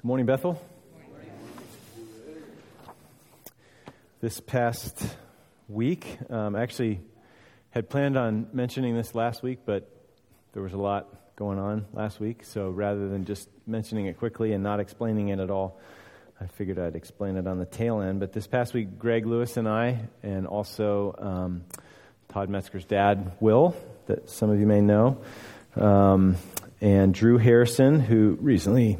Good morning, Bethel. This past week, um, I actually had planned on mentioning this last week, but there was a lot going on last week. So rather than just mentioning it quickly and not explaining it at all, I figured I'd explain it on the tail end. But this past week, Greg Lewis and I, and also um, Todd Metzger's dad, Will, that some of you may know, um, and Drew Harrison, who recently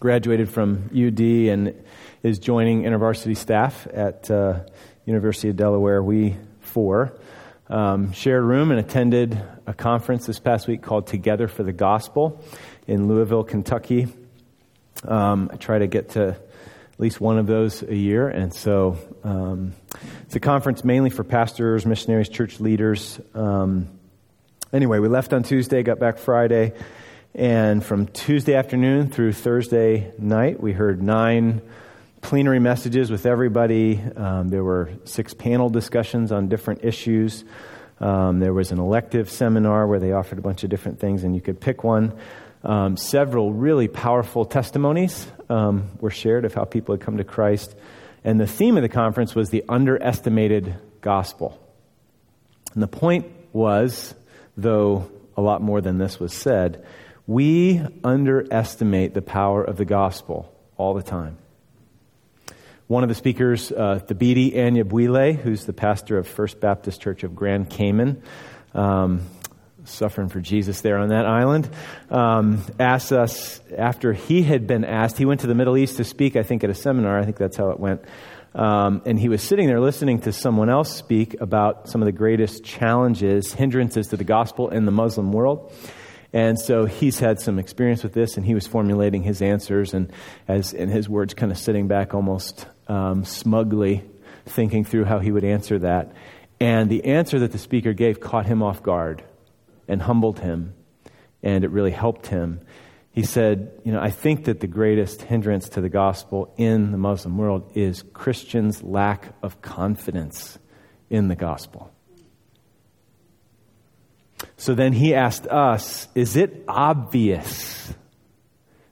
graduated from UD and is joining InterVarsity staff at uh, University of Delaware. We four um, shared room and attended a conference this past week called Together for the Gospel in Louisville, Kentucky. Um, I try to get to at least one of those a year, and so um, it's a conference mainly for pastors, missionaries, church leaders. Um, anyway, we left on Tuesday, got back Friday, and from Tuesday afternoon through Thursday night, we heard nine plenary messages with everybody. Um, there were six panel discussions on different issues. Um, there was an elective seminar where they offered a bunch of different things, and you could pick one. Um, several really powerful testimonies um, were shared of how people had come to Christ. And the theme of the conference was the underestimated gospel. And the point was, though a lot more than this was said, we underestimate the power of the gospel all the time. One of the speakers, uh, Thabiti Anyabwile, who's the pastor of First Baptist Church of Grand Cayman, um, suffering for Jesus there on that island, um, asked us after he had been asked, he went to the Middle East to speak, I think, at a seminar. I think that's how it went. Um, and he was sitting there listening to someone else speak about some of the greatest challenges, hindrances to the gospel in the Muslim world. And so he's had some experience with this, and he was formulating his answers, and as in his words, kind of sitting back almost um, smugly, thinking through how he would answer that. And the answer that the speaker gave caught him off guard and humbled him, and it really helped him. He said, You know, I think that the greatest hindrance to the gospel in the Muslim world is Christians' lack of confidence in the gospel. So then he asked us, Is it obvious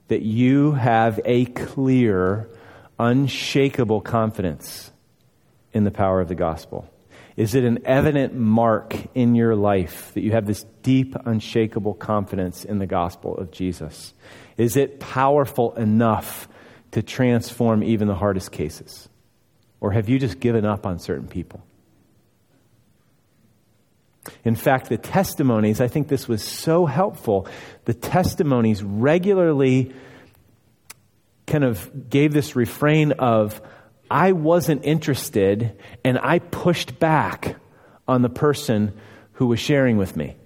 that you have a clear, unshakable confidence in the power of the gospel? Is it an evident mark in your life that you have this deep, unshakable confidence in the gospel of Jesus? Is it powerful enough to transform even the hardest cases? Or have you just given up on certain people? In fact, the testimonies, I think this was so helpful. The testimonies regularly kind of gave this refrain of, I wasn't interested, and I pushed back on the person who was sharing with me.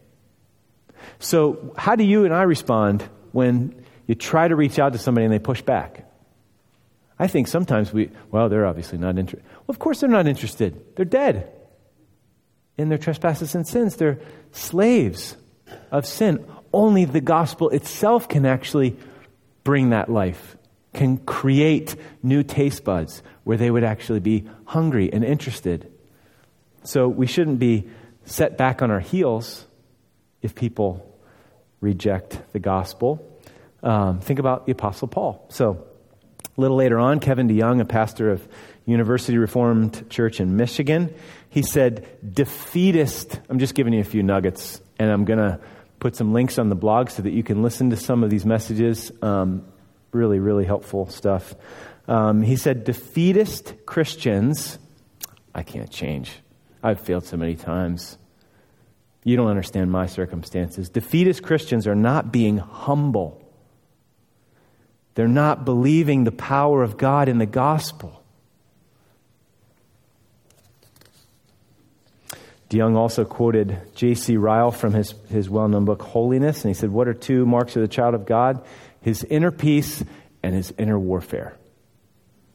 So, how do you and I respond when you try to reach out to somebody and they push back? I think sometimes we, well, they're obviously not interested. Well, of course they're not interested. They're dead in their trespasses and sins. They're slaves of sin. Only the gospel itself can actually bring that life, can create new taste buds where they would actually be hungry and interested. So we shouldn't be set back on our heels if people reject the gospel. Um, think about the Apostle Paul. So a little later on, Kevin DeYoung, a pastor of University Reformed Church in Michigan, he said, defeatist. I'm just giving you a few nuggets, and I'm going to put some links on the blog so that you can listen to some of these messages. Um, really, really helpful stuff. Um, he said, defeatist Christians, I can't change. I've failed so many times. You don't understand my circumstances. Defeatist Christians are not being humble. They're not believing the power of God in the gospel. DeYoung also quoted J.C. Ryle from his, his well known book, Holiness, and he said, What are two marks of the child of God? His inner peace and his inner warfare.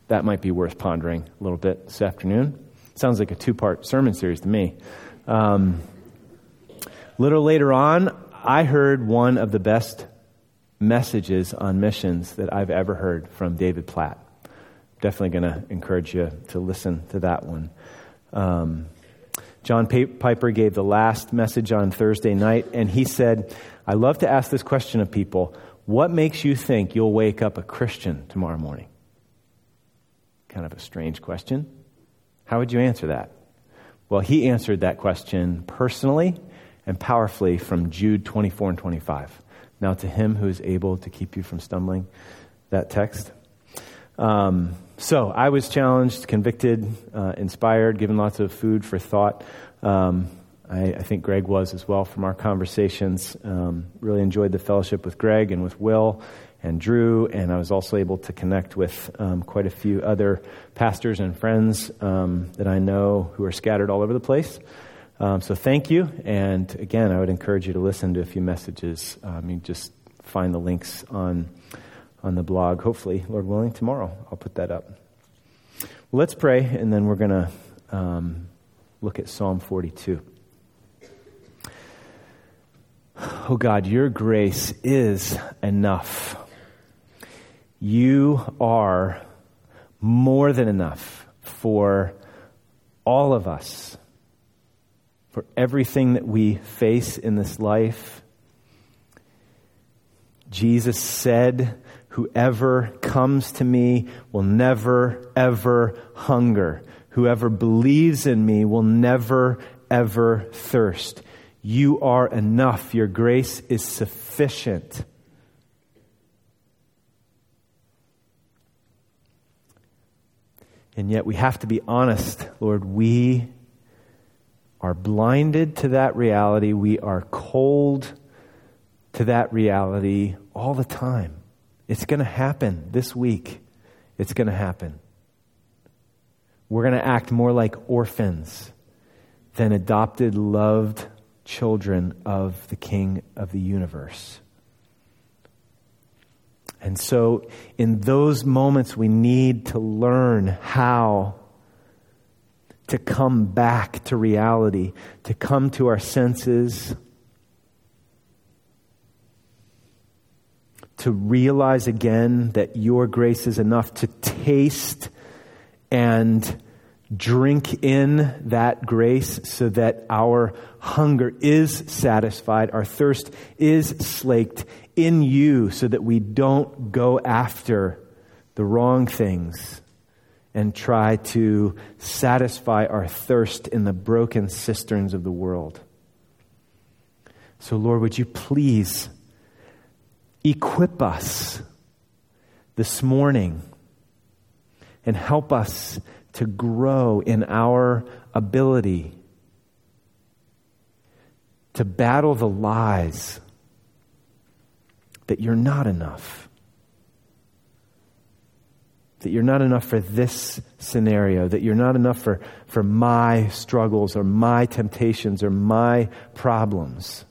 That might be worth pondering a little bit this afternoon. Sounds like a two part sermon series to me. Um, little later on, I heard one of the best messages on missions that I've ever heard from David Platt. Definitely going to encourage you to listen to that one. Um, John Piper gave the last message on Thursday night, and he said, I love to ask this question of people What makes you think you'll wake up a Christian tomorrow morning? Kind of a strange question. How would you answer that? Well, he answered that question personally and powerfully from Jude 24 and 25. Now, to him who is able to keep you from stumbling, that text. Um, so, I was challenged, convicted, uh, inspired, given lots of food for thought. Um, I, I, think Greg was as well from our conversations. Um, really enjoyed the fellowship with Greg and with Will and Drew, and I was also able to connect with um, quite a few other pastors and friends um, that I know who are scattered all over the place. Um, so thank you, and again, I would encourage you to listen to a few messages. Um, you just find the links on on the blog. Hopefully, Lord willing, tomorrow I'll put that up. Well, let's pray, and then we're going to um, look at Psalm 42. Oh God, your grace is enough. You are more than enough for all of us, for everything that we face in this life. Jesus said, Whoever comes to me will never, ever hunger. Whoever believes in me will never, ever thirst. You are enough. Your grace is sufficient. And yet we have to be honest, Lord. We are blinded to that reality. We are cold to that reality all the time. It's going to happen this week. It's going to happen. We're going to act more like orphans than adopted, loved children of the King of the universe. And so, in those moments, we need to learn how to come back to reality, to come to our senses, to realize again that your grace is enough to taste and drink in that grace so that our hunger is satisfied, our thirst is slaked in you so that we don't go after the wrong things and try to satisfy our thirst in the broken cisterns of the world. So, Lord, would you please equip us this morning and help us to grow in our ability to battle the lies that you're not enough. That you're not enough for this scenario, that you're not enough for, for my struggles or my temptations or my problems.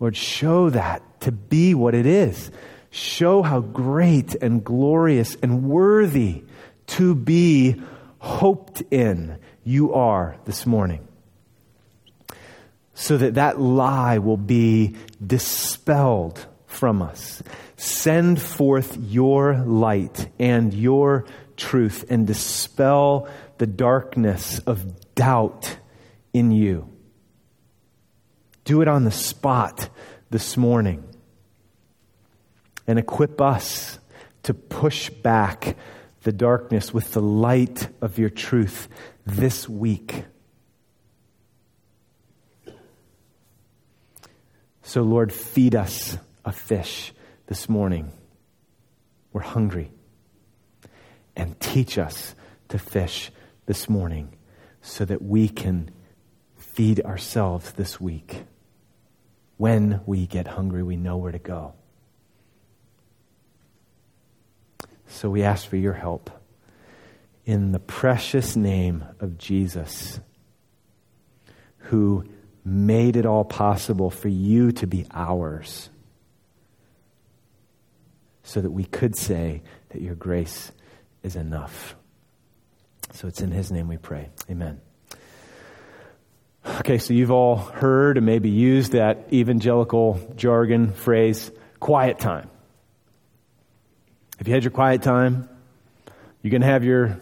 Lord, show that to be what it is. Show how great and glorious and worthy to be hoped in you are this morning. So that that lie will be dispelled from us. Send forth your light and your truth and dispel the darkness of doubt in you. Do it on the spot this morning and equip us to push back the darkness with the light of your truth this week. So, Lord, feed us a fish this morning. We're hungry. And teach us to fish this morning so that we can feed ourselves this week. When we get hungry, we know where to go. So we ask for your help in the precious name of Jesus, who made it all possible for you to be ours, so that we could say that your grace is enough. So it's in his name we pray. Amen. Okay, so you've all heard and maybe used that evangelical jargon phrase, quiet time. Have you had your quiet time? You can have your,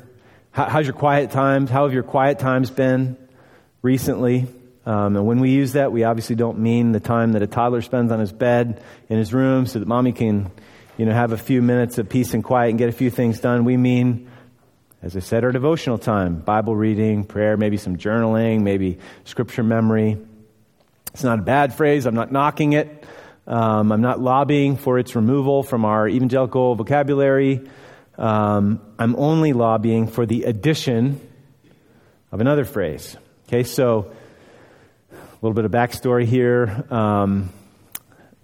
how, how's your quiet times? How have your quiet times been recently? Um, and when we use that, we obviously don't mean the time that a toddler spends on his bed in his room so that mommy can, you know, have a few minutes of peace and quiet and get a few things done. We mean, as I said, our devotional time, Bible reading, prayer, maybe some journaling, maybe scripture memory. It's not a bad phrase. I'm not knocking it. Um, I'm not lobbying for its removal from our evangelical vocabulary. Um, I'm only lobbying for the addition of another phrase. Okay, so a little bit of backstory here. Um,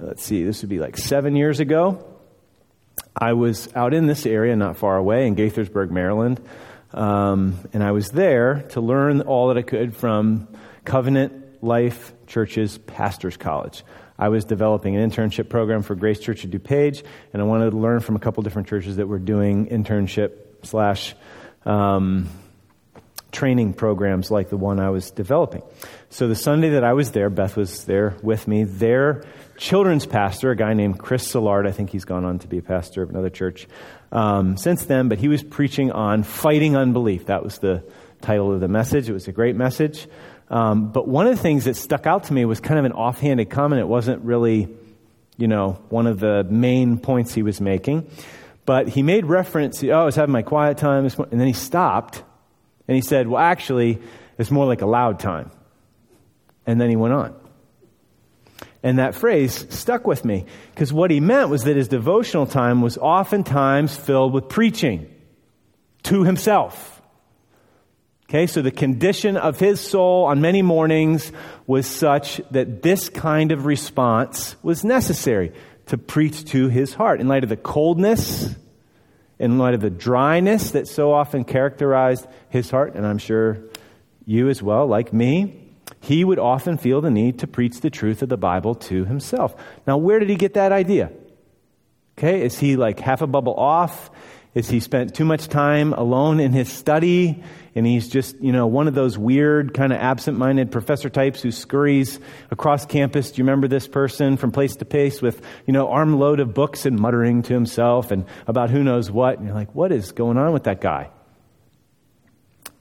let's see, this would be like seven years ago. I was out in this area, not far away, in Gaithersburg, Maryland. Um, and I was there to learn all that I could from Covenant Life Church's Pastors College. I was developing an internship program for Grace Church of DuPage, and I wanted to learn from a couple different churches that were doing internship slash um, training programs like the one I was developing. So the Sunday that I was there, Beth was there with me. Their children's pastor, a guy named Chris Szilard, I think he's gone on to be a pastor of another church um, since then, but he was preaching on fighting unbelief. That was the title of the message. It was a great message. Um, but one of the things that stuck out to me was kind of an offhanded comment. It wasn't really, you know, one of the main points he was making. But he made reference, oh, I was having my quiet time, and then he stopped and he said, well, actually, it's more like a loud time. And then he went on. And that phrase stuck with me because what he meant was that his devotional time was oftentimes filled with preaching to himself. Okay, so the condition of his soul on many mornings was such that this kind of response was necessary to preach to his heart. In light of the coldness, in light of the dryness that so often characterized his heart, and I'm sure you as well, like me, he would often feel the need to preach the truth of the Bible to himself. Now, where did he get that idea? Okay, is he like half a bubble off? Is he spent too much time alone in his study? and he's just, you know, one of those weird, kind of absent minded professor types who scurries across campus. Do you remember this person from place to place with, you know, armload of books and muttering to himself and about who knows what? And you're like, what is going on with that guy?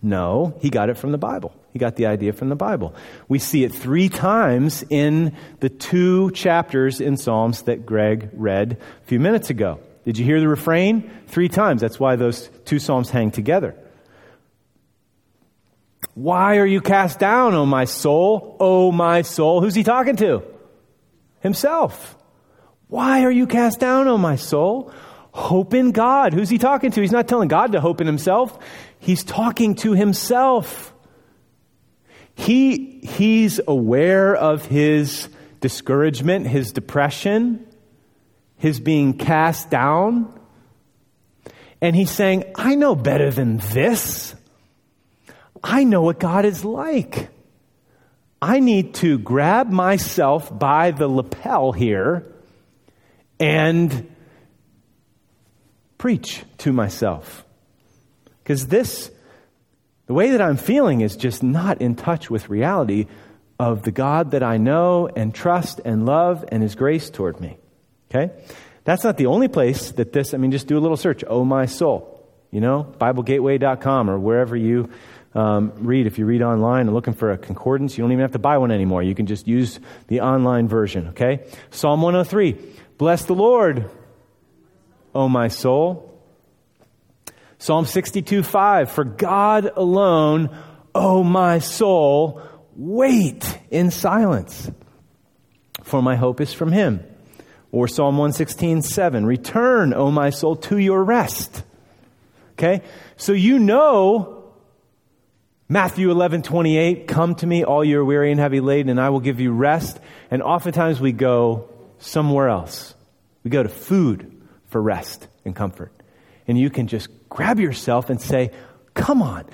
No, he got it from the Bible. He got the idea from the Bible. We see it three times in the two chapters in Psalms that Greg read a few minutes ago. Did you hear the refrain? Three times. That's why those two Psalms hang together. Why are you cast down, O my soul? O my soul. Who's he talking to? Himself. Why are you cast down, O my soul? Hope in God. Who's he talking to? He's not telling God to hope in himself. He's talking to himself. He, he's aware of his discouragement, his depression, his being cast down. And he's saying, I know better than this. I know what God is like. I need to grab myself by the lapel here and preach to myself. Because this, the way that I'm feeling is just not in touch with reality of the God that I know and trust and love and His grace toward me. Okay? That's not the only place that this, I mean, just do a little search. Oh, my soul. You know, BibleGateway.com or wherever you um, read. If you read online and looking for a concordance, you don't even have to buy one anymore. You can just use the online version, okay? Psalm 103 Bless the Lord, O my soul. Psalm 62 5 For God alone, O my soul, wait in silence, for my hope is from him. Or Psalm 116 7 Return, O my soul, to your rest. Okay? So you know Matthew 11, 28, come to me, all you are weary and heavy laden, and I will give you rest. And oftentimes we go somewhere else. We go to food for rest and comfort. And you can just grab yourself and say, come on.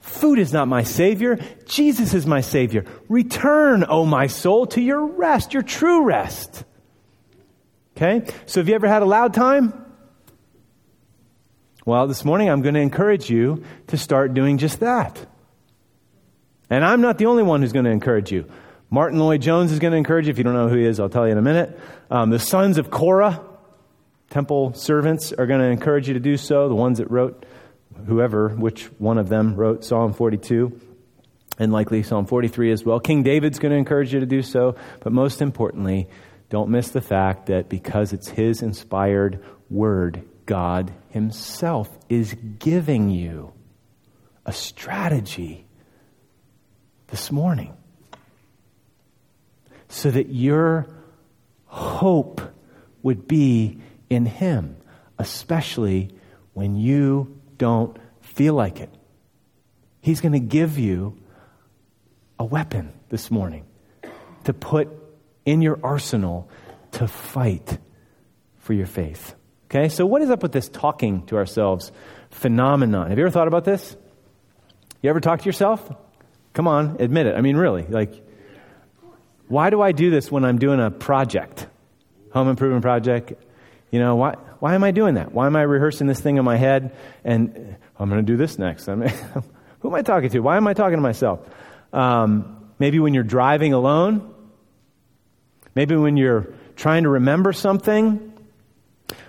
Food is not my Savior. Jesus is my Savior. Return, O oh my soul, to your rest, your true rest. Okay? So have you ever had a loud time? Well, this morning I'm going to encourage you to start doing just that. And I'm not the only one who's going to encourage you. Martyn Lloyd-Jones is going to encourage you. If you don't know who he is, I'll tell you in a minute. Um, the sons of Korah, temple servants, are going to encourage you to do so. The ones that wrote, whoever, which one of them wrote Psalm 42. and likely Psalm 43 as well. King David's going to encourage you to do so, but most importantly, don't miss the fact that because it's his inspired word, God himself is giving you a strategy this morning so that your hope would be in him, especially when you don't feel like it. He's going to give you a weapon this morning to put in your arsenal to fight for your faith. Okay, so what is up with this talking to ourselves phenomenon? Have you ever thought about this? You ever talk to yourself? Come on, admit it. I mean, really, like, why do I do this when I'm doing a project, home improvement project? You know, why, why am I doing that? Why am I rehearsing this thing in my head and I'm going to do this next? I mean, who am I talking to? Why am I talking to myself? Um, maybe when you're driving alone, maybe when you're trying to remember something,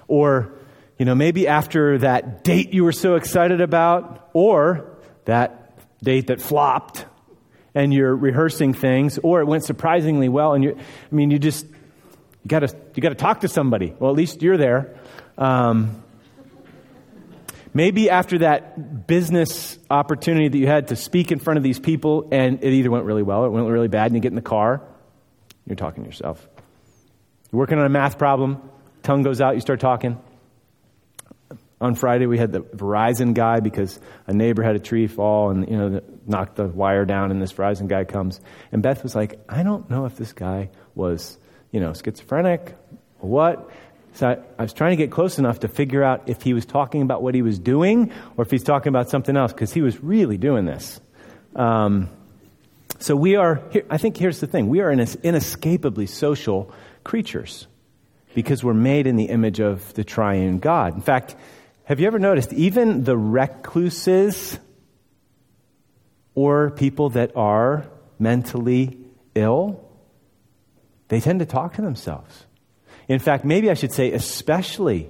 or you know, maybe after that date you were so excited about, or that date that flopped, and you're rehearsing things, or it went surprisingly well, and you, I mean, you just you got to you to talk to somebody. Well, at least you're there. Um, maybe after that business opportunity that you had to speak in front of these people, and it either went really well or it went really bad, and you get in the car, you're talking to yourself. You're working on a math problem, tongue goes out, you start talking. On Friday, we had the Verizon guy because a neighbor had a tree fall and you know knocked the wire down, and this Verizon guy comes, and Beth was like, "I don't know if this guy was, you know, schizophrenic what." So I, I, was trying to get close enough to figure out if he was talking about what he was doing or if he's talking about something else because he was really doing this. Um, so we are. Here, I think here's the thing: we are inescapably social creatures because we're made in the image of the Triune God. In fact have you ever noticed even the recluses or people that are mentally ill, they tend to talk to themselves. In fact, maybe I should say, especially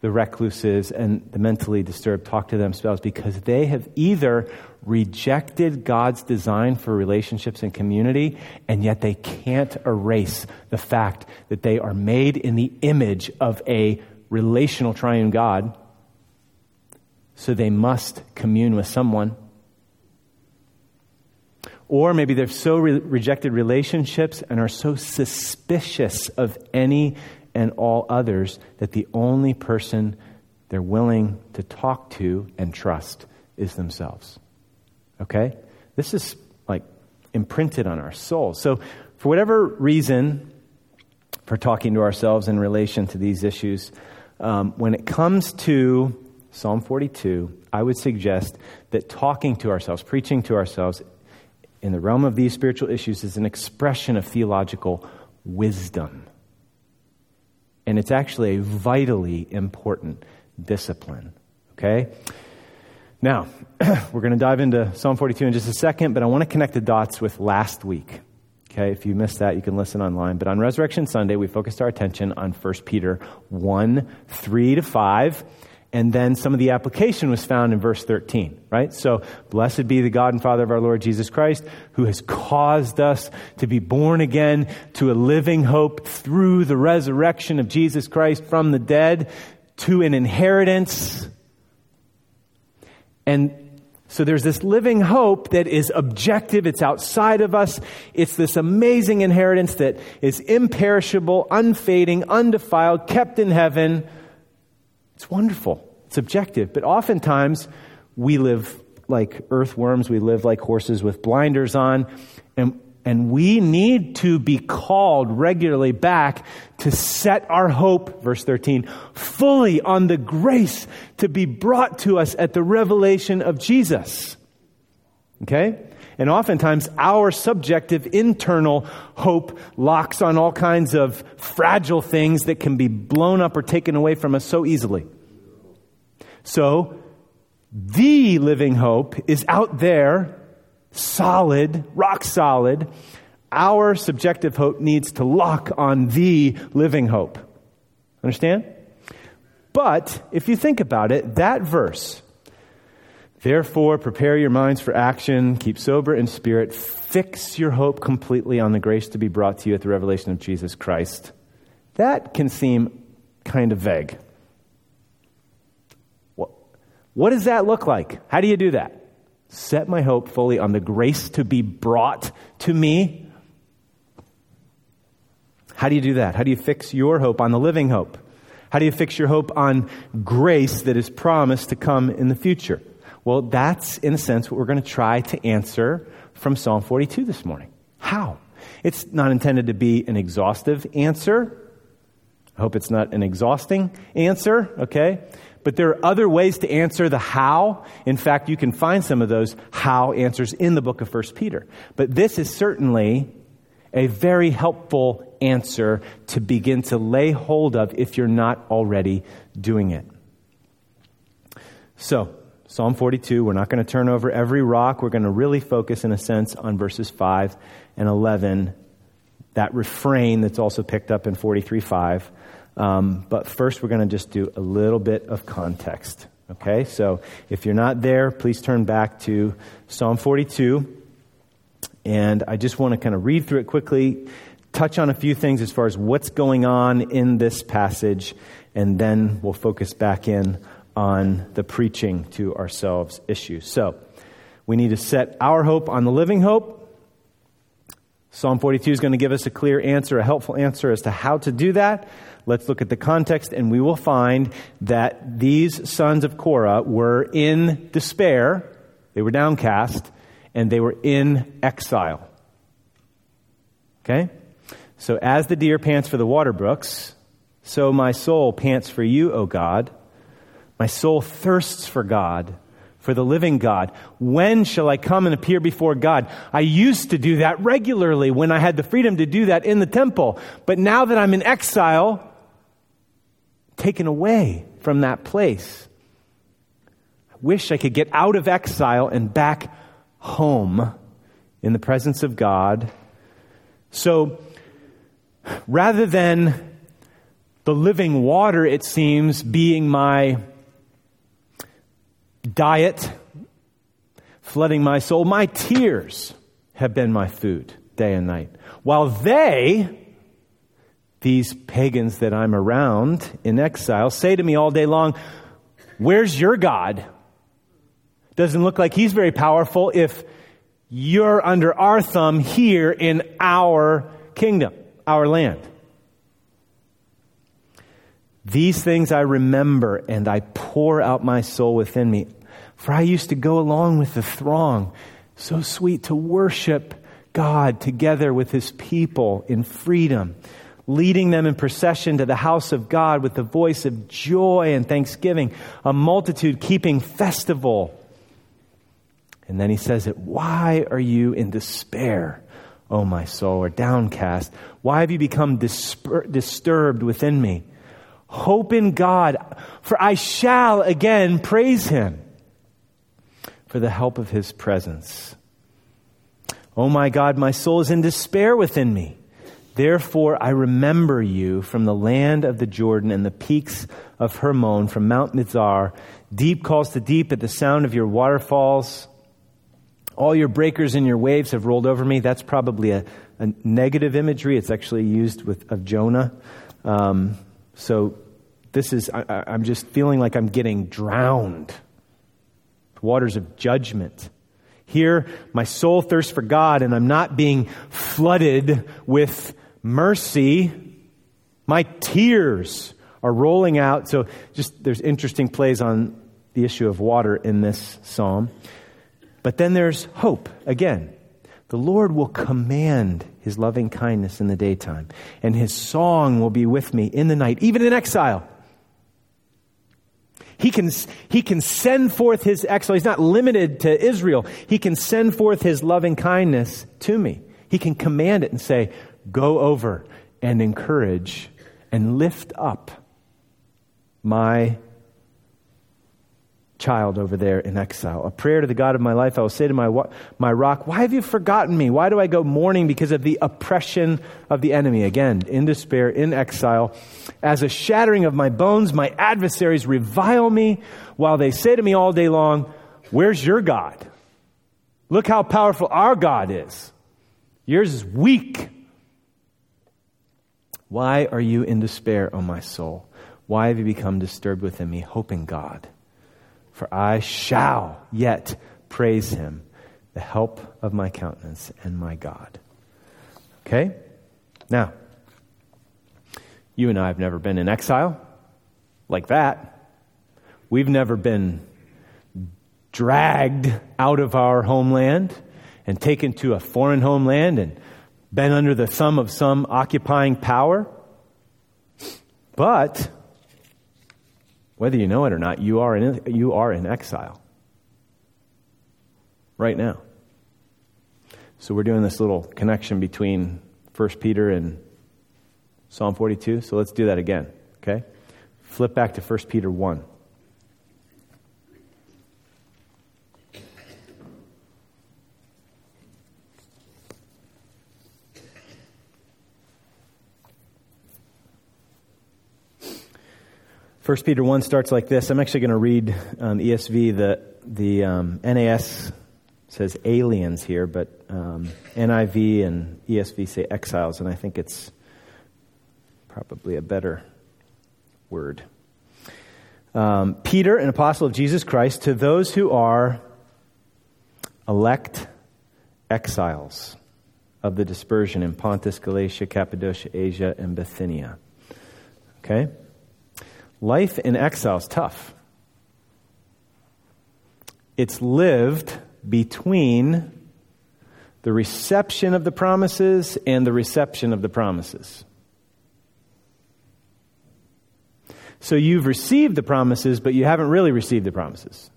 the recluses and the mentally disturbed talk to themselves because they have either rejected God's design for relationships and community, and yet they can't erase the fact that they are made in the image of a relational triune God so they must commune with someone. Or maybe they've so re- rejected relationships and are so suspicious of any and all others that the only person they're willing to talk to and trust is themselves. Okay? This is like imprinted on our soul. So, for whatever reason, for talking to ourselves in relation to these issues, um, when it comes to Psalm 42, I would suggest that talking to ourselves, preaching to ourselves in the realm of these spiritual issues is an expression of theological wisdom. And it's actually a vitally important discipline. Okay? Now, we're going to dive into Psalm 42 in just a second, but I want to connect the dots with last week. Okay, if you missed that, you can listen online. But on Resurrection Sunday, we focused our attention on 1 Peter 1 3 to 5 and then some of the application was found in verse 13, right? So, blessed be the God and Father of our Lord Jesus Christ, who has caused us to be born again to a living hope through the resurrection of Jesus Christ from the dead to an inheritance. And so there's this living hope that is objective, it's outside of us. It's this amazing inheritance that is imperishable, unfading, undefiled, kept in heaven it's wonderful. It's objective. But oftentimes, we live like earthworms, we live like horses with blinders on, and, and we need to be called regularly back to set our hope, verse 13, fully on the grace to be brought to us at the revelation of Jesus. Okay? And oftentimes, our subjective internal hope locks on all kinds of fragile things that can be blown up or taken away from us so easily. So, the living hope is out there, solid, rock solid. Our subjective hope needs to lock on the living hope. Understand? But if you think about it, that verse, Therefore, prepare your minds for action, keep sober in spirit, fix your hope completely on the grace to be brought to you at the revelation of Jesus Christ. That can seem kind of vague. What, does that look like? How do you do that? Set my hope fully on the grace to be brought to me. How do you do that? How do you fix your hope on the living hope? How do you fix your hope on grace that is promised to come in the future? Well, that's, in a sense, what we're going to try to answer from Psalm 42 this morning. How? It's not intended to be an exhaustive answer. I hope it's not an exhausting answer, okay? But there are other ways to answer the how. In fact, you can find some of those how answers in the book of 1 Peter. But this is certainly a very helpful answer to begin to lay hold of if you're not already doing it. So, Psalm 42, we're not going to turn over every rock. We're going to really focus, in a sense, on verses 5 and 11, that refrain that's also picked up in 43 5. Um, but first, we're going to just do a little bit of context. Okay? So if you're not there, please turn back to Psalm 42. And I just want to kind of read through it quickly, touch on a few things as far as what's going on in this passage, and then we'll focus back in on the preaching to ourselves issue. So, we need to set our hope on the living hope. Psalm 42 is going to give us a clear answer, a helpful answer as to how to do that. Let's look at the context, and we will find that these sons of Korah were in despair, they were downcast, and they were in exile. Okay? So, as the deer pants for the water brooks, so my soul pants for you, O God. My soul thirsts for God, for the living God. When shall I come and appear before God? I used to do that regularly when I had the freedom to do that in the temple. But now that I'm in exile, taken away from that place, I wish I could get out of exile and back home in the presence of God. So rather than the living water, it seems, being my diet, flooding my soul, my tears have been my food day and night. While they, these pagans that I'm around in exile, say to me all day long, Where's your God? Doesn't look like he's very powerful if you're under our thumb here in our kingdom, our land. These things I remember and I pour out my soul within me. For I used to go along with the throng. So sweet to worship God together with his people in freedom, leading them in procession to the house of God with the voice of joy and thanksgiving, a multitude keeping festival and then he says it, why are you in despair, O my soul, or downcast? Why have you become disper- disturbed within me? Hope in God, for I shall again praise him for the help of his presence. Oh my God, my soul is in despair within me. Therefore, I remember you from the land of the Jordan and the peaks of Hermon, from Mount Mizar. Deep calls to deep at the sound of your waterfalls. All your breakers and your waves have rolled over me. That's probably a, a negative imagery. It's actually used with, of Jonah. Um, so this is, I, I'm just feeling like I'm getting drowned. Waters of judgment. Here, my soul thirsts for God, and I'm not being flooded with mercy. My tears are rolling out. So, just there's interesting plays on the issue of water in this psalm. But then there's hope again. The Lord will command his loving kindness in the daytime, and his song will be with me in the night, even in exile. He can, he can send forth his exile. He's not limited to Israel. He can send forth his loving kindness to me. He can command it and say, Go over and encourage and lift up my child over there in exile. A prayer to the God of my life. I will say to my, my rock, Why have you forgotten me? Why do I go mourning because of the oppression of the enemy? Again, in despair, in exile. As a shattering of my bones, my adversaries revile me while they say to me all day long, Where's your God? Look how powerful our God is. Yours is weak. Why are you in despair, O my soul? Why have you become disturbed within me, hoping God? For I shall yet praise him, the help of my countenance and my God. Okay? Now, you and I have never been in exile like that. We've never been dragged out of our homeland and taken to a foreign homeland and been under the thumb of some occupying power. But whether you know it or not, you are in, you are in exile right now. So we're doing this little connection between 1 Peter and Psalm 42. So let's do that again, okay? Flip back to 1 Peter 1. First Peter 1 starts like this. I'm actually going to read um, ESV. The, the um, NAS says aliens here, but um, NIV and ESV say exiles, and I think it's probably a better word. Um, Peter, an apostle of Jesus Christ, to those who are elect exiles of the dispersion in Pontus, Galatia, Cappadocia, Asia, and Bithynia. Okay? Life in exile is tough. It's lived between the reception of the promises and the reception of the promises. So you've received the promises, but you haven't really received the promises.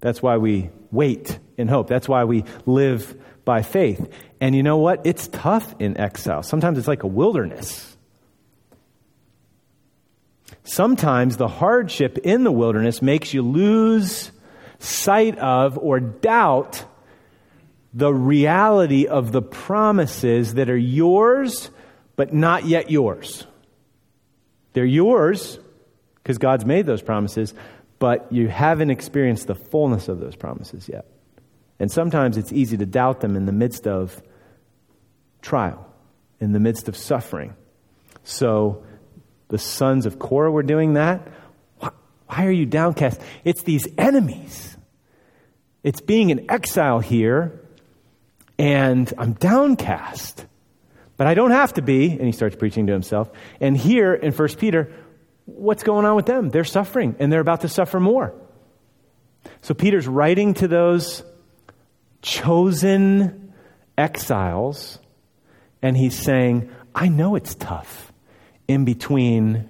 That's why we wait in hope. That's why we live by faith. And you know what? It's tough in exile. Sometimes it's like a wilderness. Sometimes the hardship in the wilderness makes you lose sight of or doubt the reality of the promises that are yours, but not yet yours. They're yours because God's made those promises, but you haven't experienced the fullness of those promises yet. And sometimes it's easy to doubt them in the midst of trial, in the midst of suffering. So, the sons of Korah were doing that. Why are you downcast? It's these enemies. It's being in exile here, and I'm downcast. But I don't have to be. And he starts preaching to himself. And here in 1 Peter, what's going on with them? They're suffering, and they're about to suffer more. So Peter's writing to those chosen exiles, and he's saying, I know it's tough in between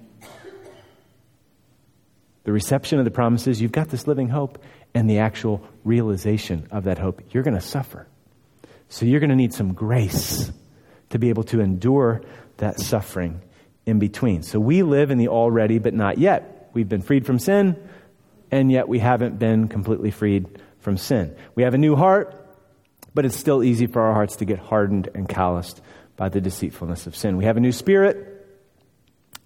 the reception of the promises, you've got this living hope, and the actual realization of that hope. You're going to suffer. So you're going to need some grace to be able to endure that suffering in between. So we live in the already but not yet. We've been freed from sin, and yet we haven't been completely freed from sin. We have a new heart, but it's still easy for our hearts to get hardened and calloused by the deceitfulness of sin. We have a new spirit,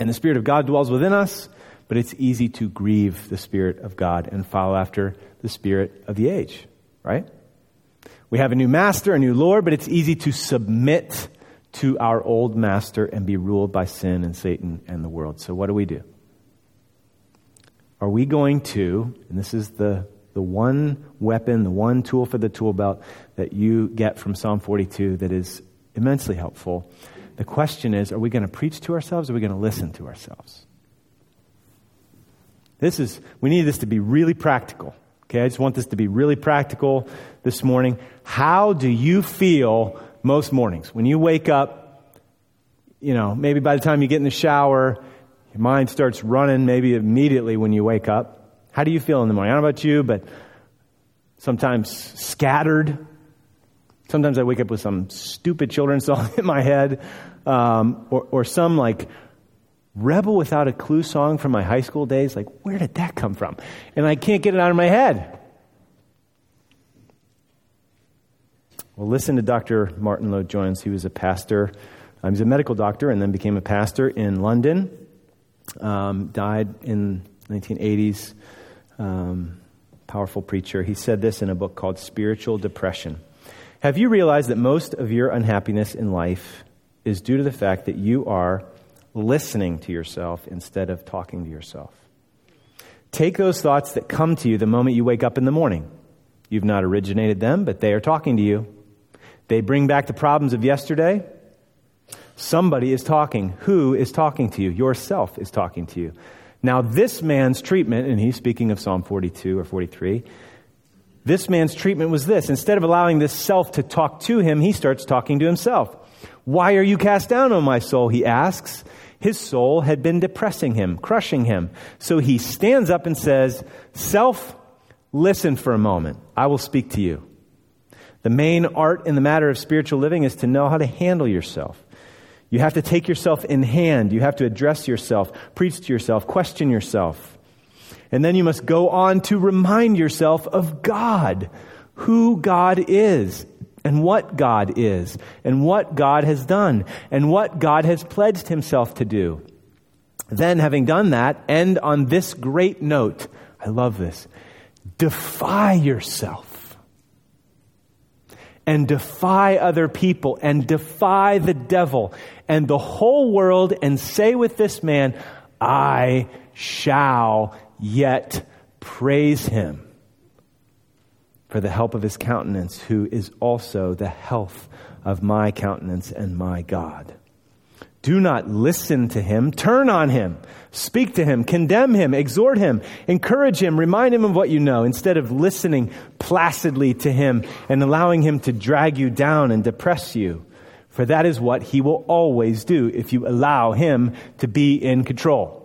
and the Spirit of God dwells within us, but it's easy to grieve the Spirit of God and follow after the Spirit of the age, right? We have a new master, a new Lord, but it's easy to submit to our old master and be ruled by sin and Satan and the world. So, what do we do? Are we going to, and this is the, the one weapon, the one tool for the tool belt that you get from Psalm 42 that is immensely helpful the question is are we going to preach to ourselves or are we going to listen to ourselves? This is, we need this to be really practical. Okay, I just want this to be really practical this morning. How do you feel most mornings? When you wake up, you know, maybe by the time you get in the shower, your mind starts running maybe immediately when you wake up. How do you feel in the morning? I don't know about you, but sometimes scattered, Sometimes I wake up with some stupid children's song in my head, um, or, or some like Rebel Without a Clue song from my high school days. Like, where did that come from? And I can't get it out of my head. Well, listen to Dr. Martyn Lloyd-Jones. He was a pastor. Um, he's a medical doctor and then became a pastor in London. Um, died in 1980s. um, powerful preacher. He said this in a book called Spiritual Depression. Have you realized that most of your unhappiness in life is due to the fact that you are listening to yourself instead of talking to yourself? Take those thoughts that come to you the moment you wake up in the morning. You've not originated them, but they are talking to you. They bring back the problems of yesterday. Somebody is talking. Who is talking to you? Yourself is talking to you. Now, this man's treatment, and he's speaking of Psalm 42 or 43, this man's treatment was this. Instead of allowing this self to talk to him, he starts talking to himself. Why are you cast down, O my soul? He asks. His soul had been depressing him, crushing him. So he stands up and says, Self, listen for a moment. I will speak to you. The main art in the matter of spiritual living is to know how to handle yourself. You have to take yourself in hand. You have to address yourself, preach to yourself, question yourself. And then you must go on to remind yourself of God, who God is, and what God is, and what God has done, and what God has pledged himself to do. Then, having done that, end on this great note. I love this. Defy yourself and defy other people and defy the devil and the whole world and say with this man, I shall yet praise him for the help of his countenance, who is also the health of my countenance and my God. Do not listen to him. Turn on him. Speak to him. Condemn him. Exhort him. Encourage him. Remind him of what you know instead of listening placidly to him and allowing him to drag you down and depress you. For that is what he will always do if you allow him to be in control.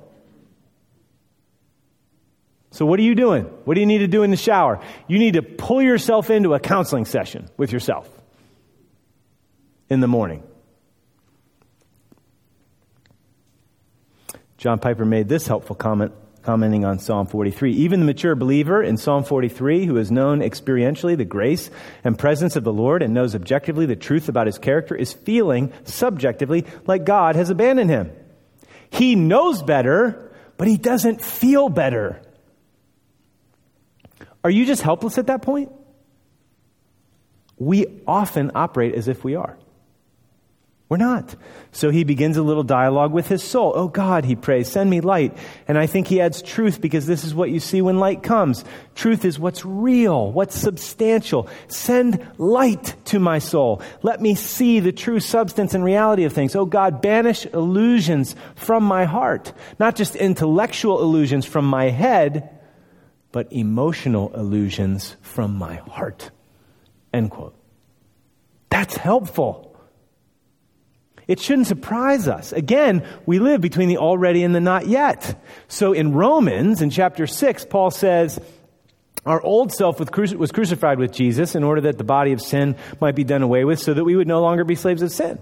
So, what are you doing? What do you need to do in the shower? You need to pull yourself into a counseling session with yourself in the morning. John Piper made this helpful comment commenting on Psalm 43. Even the mature believer in Psalm 43, who has known experientially the grace and presence of the Lord and knows objectively the truth about his character, is feeling subjectively like God has abandoned him. He knows better, but he doesn't feel better. Are you just helpless at that point? We often operate as if we are. We're not. So he begins a little dialogue with his soul. Oh God, he prays, send me light. And I think he adds truth because this is what you see when light comes. Truth is what's real, what's substantial. Send light to my soul. Let me see the true substance and reality of things. Oh God, banish illusions from my heart. Not just intellectual illusions from my head, but emotional illusions from my heart. End quote. That's helpful. It shouldn't surprise us. Again, we live between the already and the not yet. So in Romans, in chapter 6, Paul says, our old self was crucified with Jesus in order that the body of sin might be done away with so that we would no longer be slaves of sin.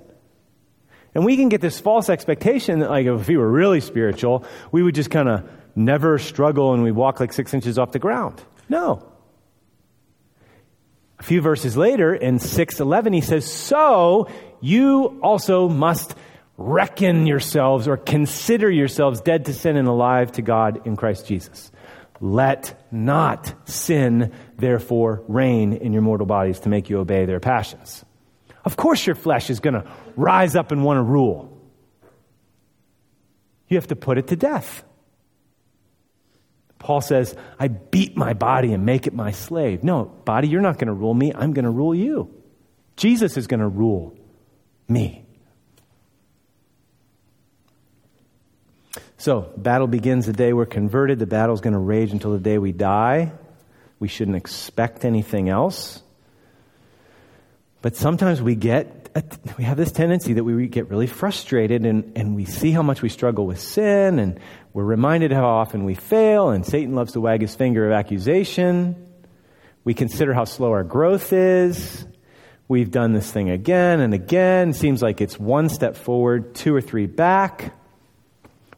And we can get this false expectation that, like, if we were really spiritual, we would just kind of never struggle and we walk like six inches off the ground. No. A few verses later, in 611, he says, So you also must reckon yourselves or consider yourselves dead to sin and alive to God in Christ Jesus. Let not sin, therefore, reign in your mortal bodies to make you obey their passions. Of course, your flesh is going to rise up and want to rule. You have to put it to death. Paul says, I beat my body and make it my slave. No, body, you're not going to rule me. I'm going to rule you. Jesus is going to rule me. So, battle begins the day we're converted. The battle's going to rage until the day we die. We shouldn't expect anything else. But sometimes we get, we have this tendency that we get really frustrated and, and we see how much we struggle with sin and we're reminded how often we fail and Satan loves to wag his finger of accusation. We consider how slow our growth is. We've done this thing again and again. Seems like it's one step forward, two or three back.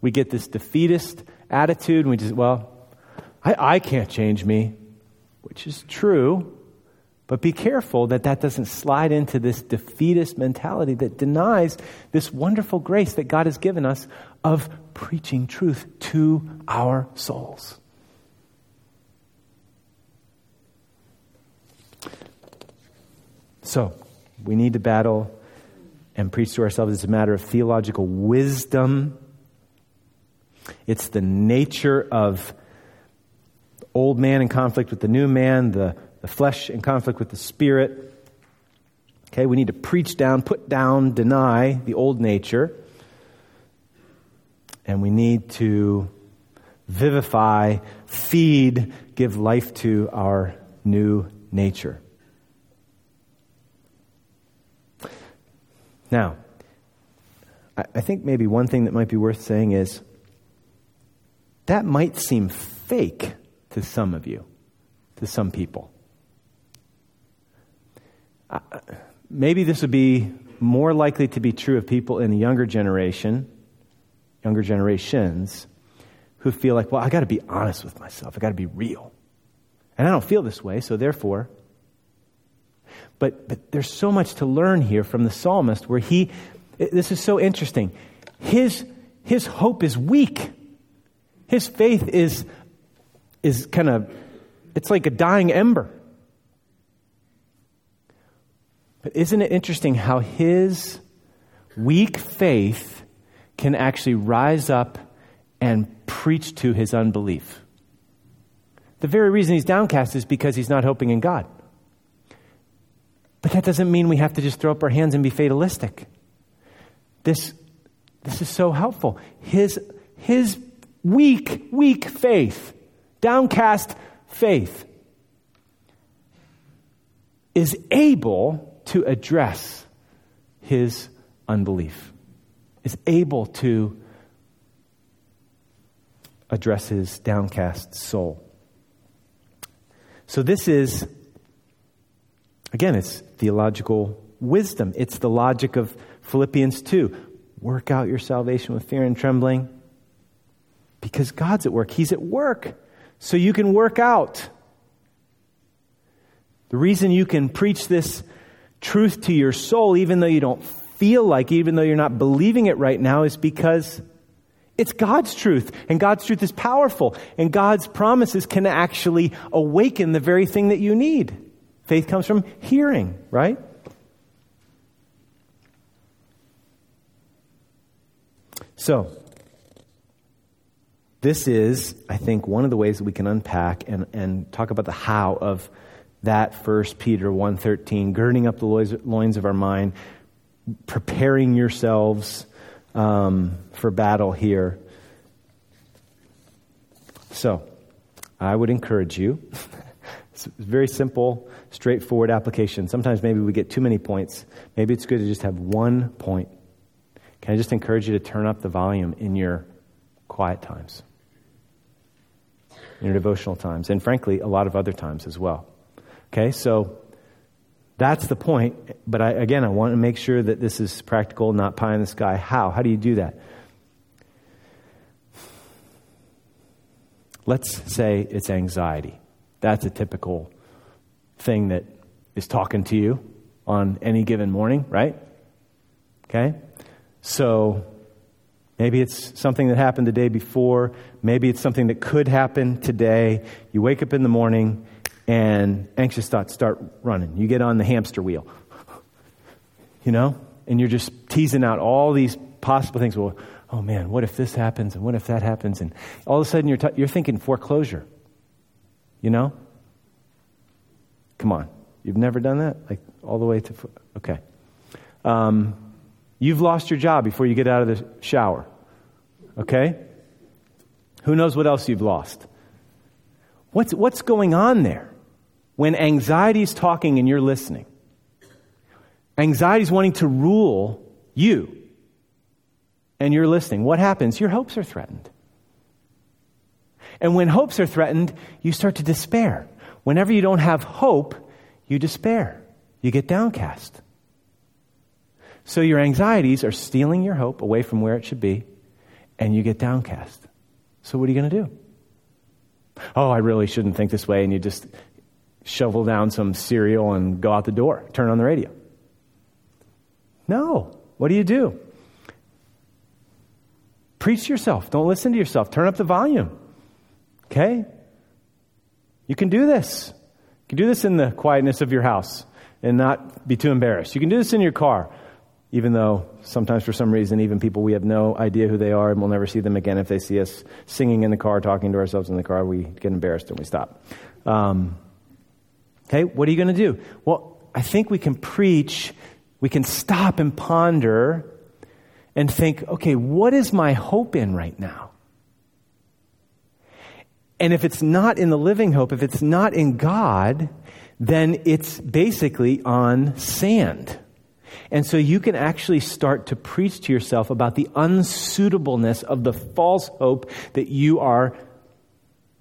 We get this defeatist attitude, and we just, well, I, I can't change me, which is true. But be careful that that doesn't slide into this defeatist mentality that denies this wonderful grace that God has given us of preaching truth to our souls. So, we need to battle and preach to ourselves. It's a matter of theological wisdom, it's the nature of old man in conflict with the new man, the the flesh in conflict with the spirit. Okay, we need to preach down, put down, deny the old nature. And we need to vivify, feed, give life to our new nature. Now, I think maybe one thing that might be worth saying is that might seem fake to some of you, to some people. Maybe this would be more likely to be true of people in the younger generation, younger generations, who feel like, well, I got to be honest with myself. I got to be real. And I don't feel this way, so therefore. But, but there's so much to learn here from the psalmist where he, this is so interesting. His, his hope is weak. His faith is, is kind of, it's like a dying ember. But isn't it interesting how his weak faith can actually rise up and preach to his unbelief? The very reason he's downcast is because he's not hoping in God. But that doesn't mean we have to just throw up our hands and be fatalistic. This, this is so helpful. His, his weak, weak faith, downcast faith, is able to address his unbelief, is able to address his downcast soul. So, this is, again, it's theological wisdom. It's the logic of Philippians 2. Work out your salvation with fear and trembling because God's at work. He's at work. So you can work out. The reason you can preach this truth to your soul, even though you don't feel like, even though you're not believing it right now, is because it's God's truth. And God's truth is powerful. And God's promises can actually awaken the very thing that you need. Faith comes from hearing, right? So, this is, I think, one of the ways that we can unpack and, and talk about the how of that First Peter 1.13, girding up the loins of our mind, preparing yourselves um, for battle here. So, I would encourage you. it's very simple, straightforward application. Sometimes maybe we get too many points. Maybe it's good to just have one point. Can I just encourage you to turn up the volume in your quiet times, in your devotional times, and frankly, a lot of other times as well. Okay, so that's the point. But I, again, I want to make sure that this is practical, not pie in the sky. How? How do you do that? Let's say it's anxiety. That's a typical thing that is talking to you on any given morning, right? Okay? So maybe it's something that happened the day before. Maybe it's something that could happen today. You wake up in the morning and anxious thoughts start running. You get on the hamster wheel, you know, and you're just teasing out all these possible things. Well, oh man, what if this happens and what if that happens? And all of a sudden you're, t- you're thinking foreclosure, you know? Come on. You've never done that? Like all the way to, fo- okay. Um, you've lost your job before you get out of the shower, okay? Who knows what else you've lost? What's, what's going on there? When anxiety is talking and you're listening, anxiety is wanting to rule you, and you're listening, what happens? Your hopes are threatened. And when hopes are threatened, you start to despair. Whenever you don't have hope, you despair. You get downcast. So your anxieties are stealing your hope away from where it should be, and you get downcast. So what are you going to do? Oh, I really shouldn't think this way, and you just shovel down some cereal and go out the door, turn on the radio. No. What do you do? Preach to yourself. Don't listen to yourself. Turn up the volume. Okay? You can do this. You can do this in the quietness of your house. and not be too embarrassed. You can do this in your car, even though sometimes for some reason, even people we have no idea who they are and we'll never see them again. If they see us singing in the car, talking to ourselves in the car, we get embarrassed and we stop. Um, okay, what are you going to do? Well, I think we can preach, we can stop and ponder and think, okay, what is my hope in right now? And if it's not in the living hope, if it's not in God, then it's basically on sand. And so you can actually start to preach to yourself about the unsuitableness of the false hope that you are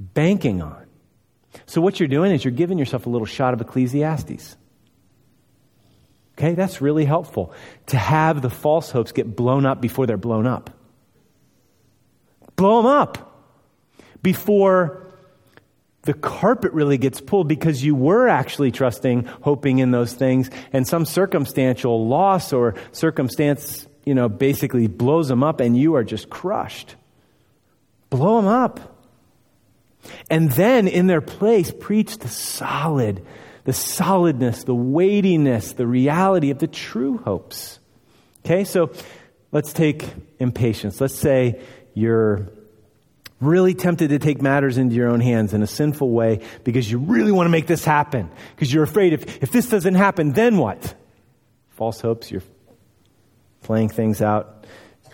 banking on. So what you're doing is you're giving yourself a little shot of Ecclesiastes. Okay, that's really helpful to have the false hopes get blown up before they're blown up. Blow them up before the carpet really gets pulled because you were actually trusting, hoping in those things, and some circumstantial loss or circumstance, you know, basically blows them up and you are just crushed. Blow them up. And then in their place, preach the solid the solidness, the weightiness, the reality of the true hopes. Okay, so let's take impatience. Let's say you're really tempted to take matters into your own hands in a sinful way because you really want to make this happen. Because you're afraid if, if this doesn't happen, then what? False hopes, you're playing things out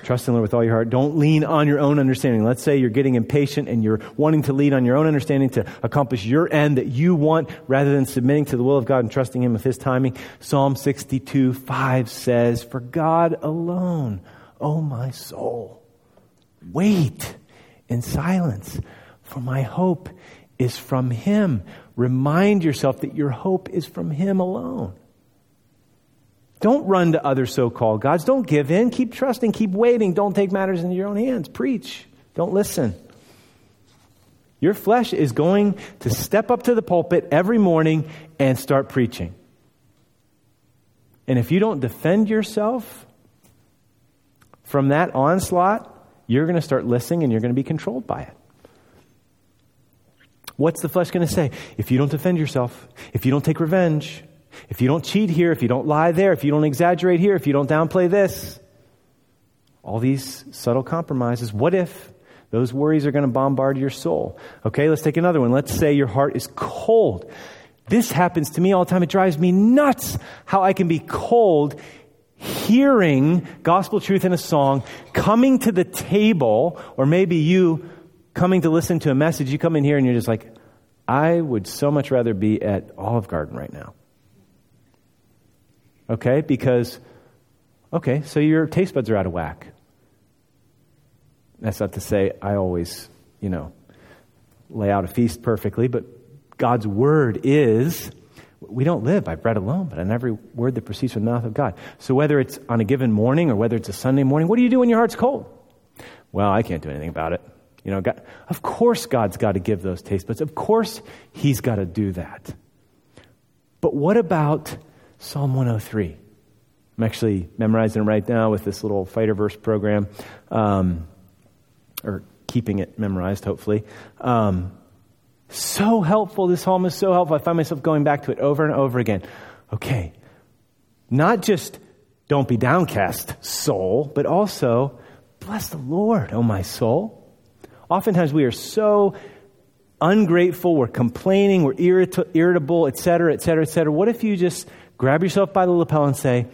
Trust in the Lord with all your heart. Don't lean on your own understanding. Let's say you're getting impatient and you're wanting to lean on your own understanding to accomplish your end that you want rather than submitting to the will of God and trusting Him with His timing. Psalm 62, 5 says, For God alone, O my soul, wait in silence, for my hope is from Him. Remind yourself that your hope is from Him alone. Don't run to other so called gods. Don't give in. Keep trusting. Keep waiting. Don't take matters into your own hands. Preach. Don't listen. Your flesh is going to step up to the pulpit every morning and start preaching. And if you don't defend yourself from that onslaught, you're going to start listening and you're going to be controlled by it. What's the flesh going to say? If you don't defend yourself, if you don't take revenge, if you don't cheat here, if you don't lie there, if you don't exaggerate here, if you don't downplay this, all these subtle compromises, what if those worries are going to bombard your soul? Okay, let's take another one. Let's say your heart is cold. This happens to me all the time. It drives me nuts how I can be cold hearing gospel truth in a song, coming to the table, or maybe you coming to listen to a message. You come in here and you're just like, I would so much rather be at Olive Garden right now. Okay? Because, okay, so your taste buds are out of whack. That's not to say I always, you know, lay out a feast perfectly, but God's word is we don't live by bread alone, but on every word that proceeds from the mouth of God. So whether it's on a given morning or whether it's a Sunday morning, what do you do when your heart's cold? Well, I can't do anything about it. You know, God, of course God's got to give those taste buds. Of course He's got to do that. But what about Psalm 103. I'm actually memorizing it right now with this little fighter verse program, um, or keeping it memorized, hopefully. Um, so helpful. This psalm is so helpful. I find myself going back to it over and over again. Okay, not just don't be downcast, soul, but also bless the Lord, oh my soul. Oftentimes we are so ungrateful, we're complaining, we're irrit- irritable, etc., etc., etc. What if you just grab yourself by the lapel and say,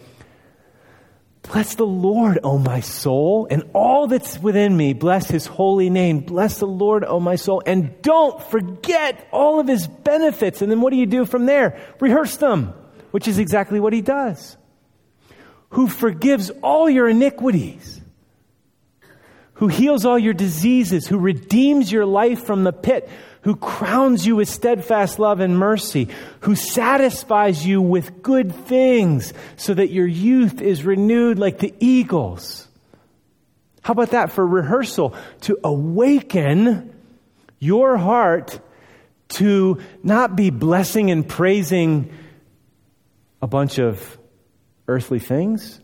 Bless the Lord, O my soul, and all that's within me. Bless his holy name. Bless the Lord, O my soul. And don't forget all of his benefits. And then what do you do from there? Rehearse them, which is exactly what he does. Who forgives all your iniquities, who heals all your diseases, who redeems your life from the pit, who crowns you with steadfast love and mercy, who satisfies you with good things so that your youth is renewed like the eagles. How about that for rehearsal? To awaken your heart to not be blessing and praising a bunch of earthly things,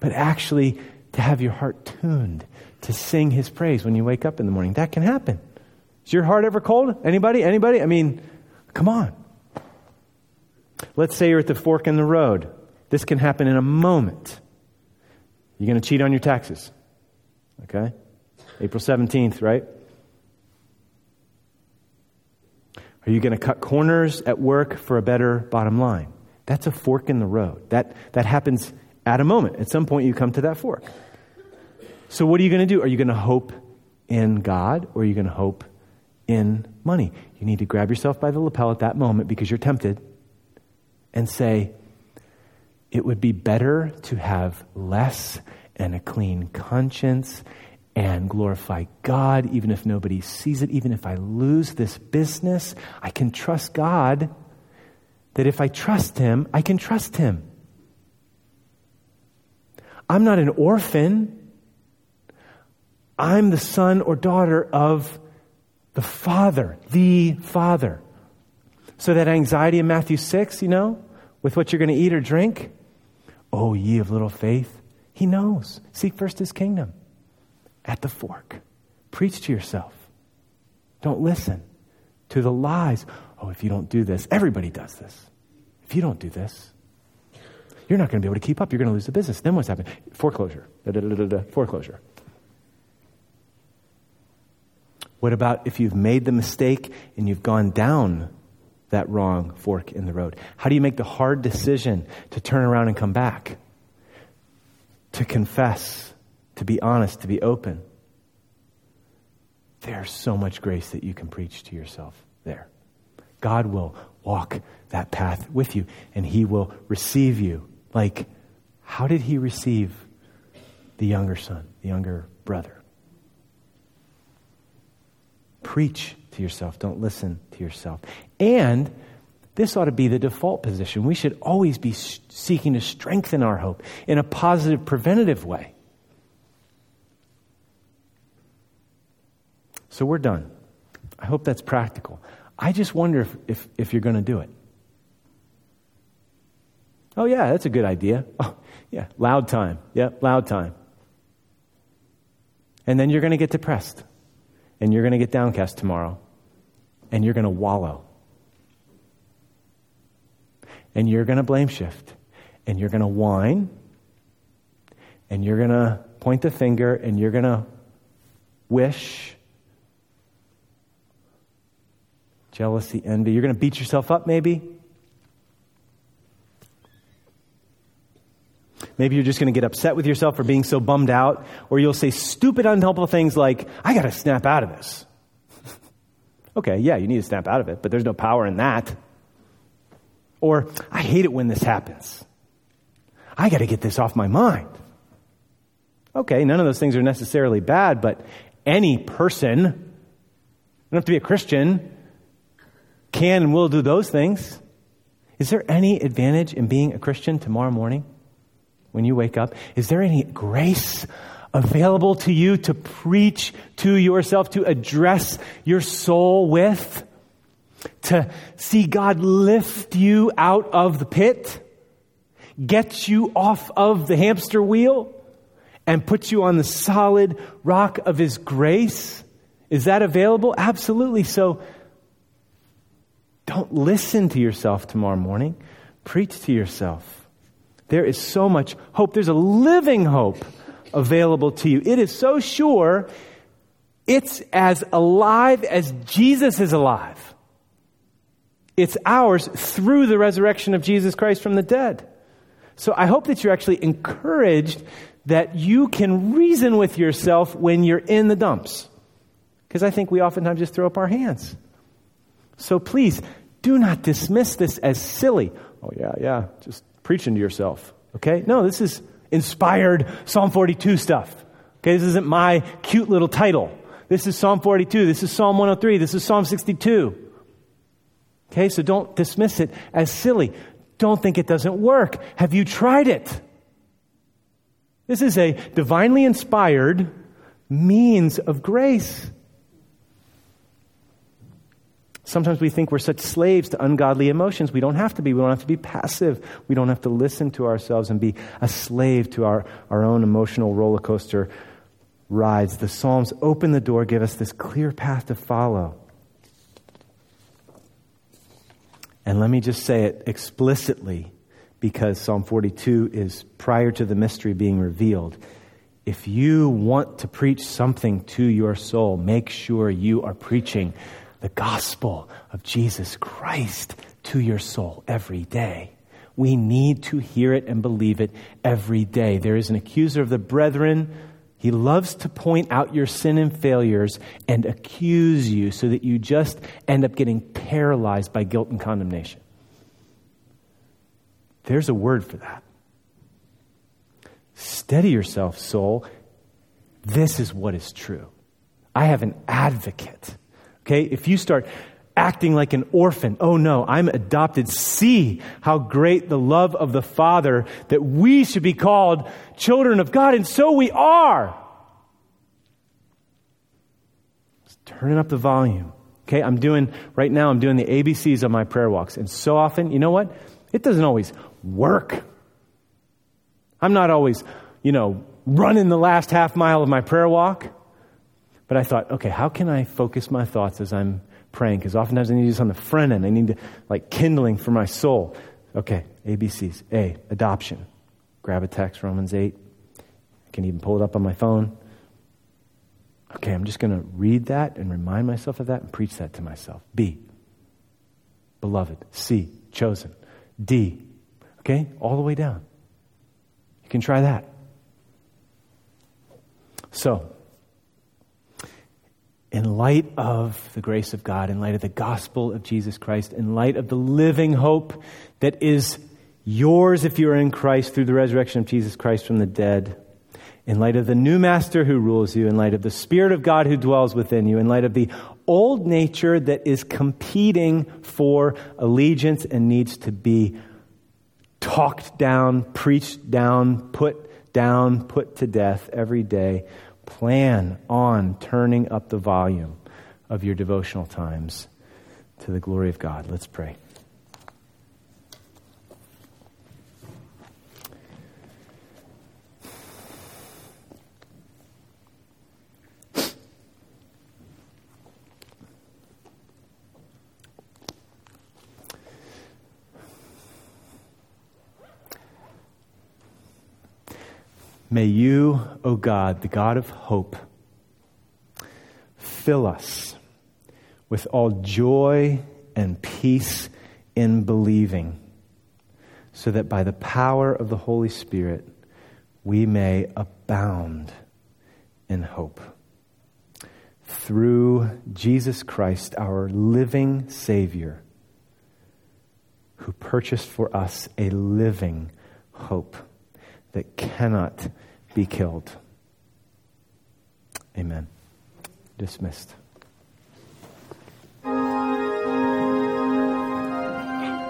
but actually to have your heart tuned to sing his praise when you wake up in the morning. That can happen. Is your heart ever cold? Anybody? Anybody? I mean, come on. Let's say you're at the fork in the road. This can happen in a moment. You're going to cheat on your taxes. Okay? April 17th, right? Are you going to cut corners at work for a better bottom line? That's a fork in the road. That, that happens at a moment. At some point, you come to that fork. So, what are you going to do? Are you going to hope in God or are you going to hope in money? You need to grab yourself by the lapel at that moment because you're tempted and say, It would be better to have less and a clean conscience and glorify God, even if nobody sees it, even if I lose this business, I can trust God that if I trust Him, I can trust Him. I'm not an orphan. I'm the son or daughter of the Father, the Father. So that anxiety in Matthew 6, you know, with what you're going to eat or drink, oh, ye of little faith, He knows. Seek first His kingdom at the fork. Preach to yourself. Don't listen to the lies. Oh, if you don't do this, everybody does this. If you don't do this, you're not going to be able to keep up. You're going to lose the business. Then what's happening? Foreclosure. Da, da, da, Foreclosure. What about if you've made the mistake and you've gone down that wrong fork in the road? How do you make the hard decision to turn around and come back? To confess to be honest, to be open. There's so much grace that you can preach to yourself there. God will walk that path with you and He will receive you. Like, how did He receive the younger son, the younger brother? Preach to yourself, don't listen to yourself. And this ought to be the default position. We should always be seeking to strengthen our hope in a positive, preventative way. So we're done. I hope that's practical. I just wonder if, if, if you're going to do it. Oh, yeah, that's a good idea. Oh, yeah, loud time. Yep, loud time. And then you're going to get depressed. And you're going to get downcast tomorrow. And you're going to wallow. And you're going to blame shift. And you're going to whine. And you're going to point the finger. And you're going to wish jealousy, envy. You're going to beat yourself up, maybe. Maybe you're just going to get upset with yourself for being so bummed out, or you'll say stupid, unhelpful things like, I got to snap out of this. okay, yeah, you need to snap out of it, but there's no power in that. Or, I hate it when this happens. I got to get this off my mind. Okay, none of those things are necessarily bad, but any person, you don't have to be a Christian, can and will do those things. Is there any advantage in being a Christian tomorrow morning when you wake up? Is there any grace available to you to preach to yourself, to address your soul with? To see God lift you out of the pit, get you off of the hamster wheel, and put you on the solid rock of His grace? Is that available? Absolutely. So don't listen to yourself tomorrow morning. Preach to yourself. There is so much hope. There's a living hope available to you. It is so sure. It's as alive as Jesus is alive. It's ours through the resurrection of Jesus Christ from the dead. So I hope that you're actually encouraged that you can reason with yourself when you're in the dumps. Because I think we oftentimes just throw up our hands. So please, do not dismiss this as silly. Oh, yeah, yeah, just preaching to yourself. Okay? No, this is inspired Psalm 42 stuff. Okay, this isn't my cute little title. This is Psalm 42. This is Psalm 103. This is Psalm 62. Okay, so don't dismiss it as silly. Don't think it doesn't work. Have you tried it? This is a divinely inspired means of grace. Sometimes we think we're such slaves to ungodly emotions. We don't have to be. We don't have to be passive. We don't have to listen to ourselves and be a slave to our, our own emotional roller coaster rides. The Psalms open the door, give us this clear path to follow. And let me just say it explicitly because Psalm 42 is prior to the mystery being revealed. If you want to preach something to your soul, make sure you are preaching the gospel of Jesus Christ to your soul every day. We need to hear it and believe it every day. There is an accuser of the brethren. He loves to point out your sin and failures and accuse you so that you just end up getting paralyzed by guilt and condemnation. There's a word for that. Steady yourself, soul. This is what is true. I have an advocate. Okay? If you start acting like an orphan, oh no, I'm adopted. See how great the love of the Father that we should be called children of God, and so we are. Just turning up the volume. Okay, I'm doing, right now, I'm doing the ABCs of my prayer walks. And so often, you know what? It doesn't always work. I'm not always, you know, running the last half mile of my prayer walk. But I thought, okay, how can I focus my thoughts as I'm praying? Because oftentimes I need this on the front end. I need to, like, kindling for my soul. Okay, ABCs. A, adoption. Grab a text, Romans 8. I can even pull it up on my phone. Okay, I'm just going to read that and remind myself of that and preach that to myself. B, beloved. C, chosen. D, Okay? All the way down. You can try that. So, in light of the grace of God, in light of the gospel of Jesus Christ, in light of the living hope that is yours if you are in Christ through the resurrection of Jesus Christ from the dead, in light of the new master who rules you, in light of the Spirit of God who dwells within you, in light of the old nature that is competing for allegiance and needs to be talked down, preached down, put down, put to death every day. Plan on turning up the volume of your devotional times to the glory of God. Let's pray. May you, O oh God, the God of hope, fill us with all joy and peace in believing, so that by the power of the Holy Spirit we may abound in hope. Through Jesus Christ, our living Savior, who purchased for us a living hope that cannot be killed. Amen. Dismissed.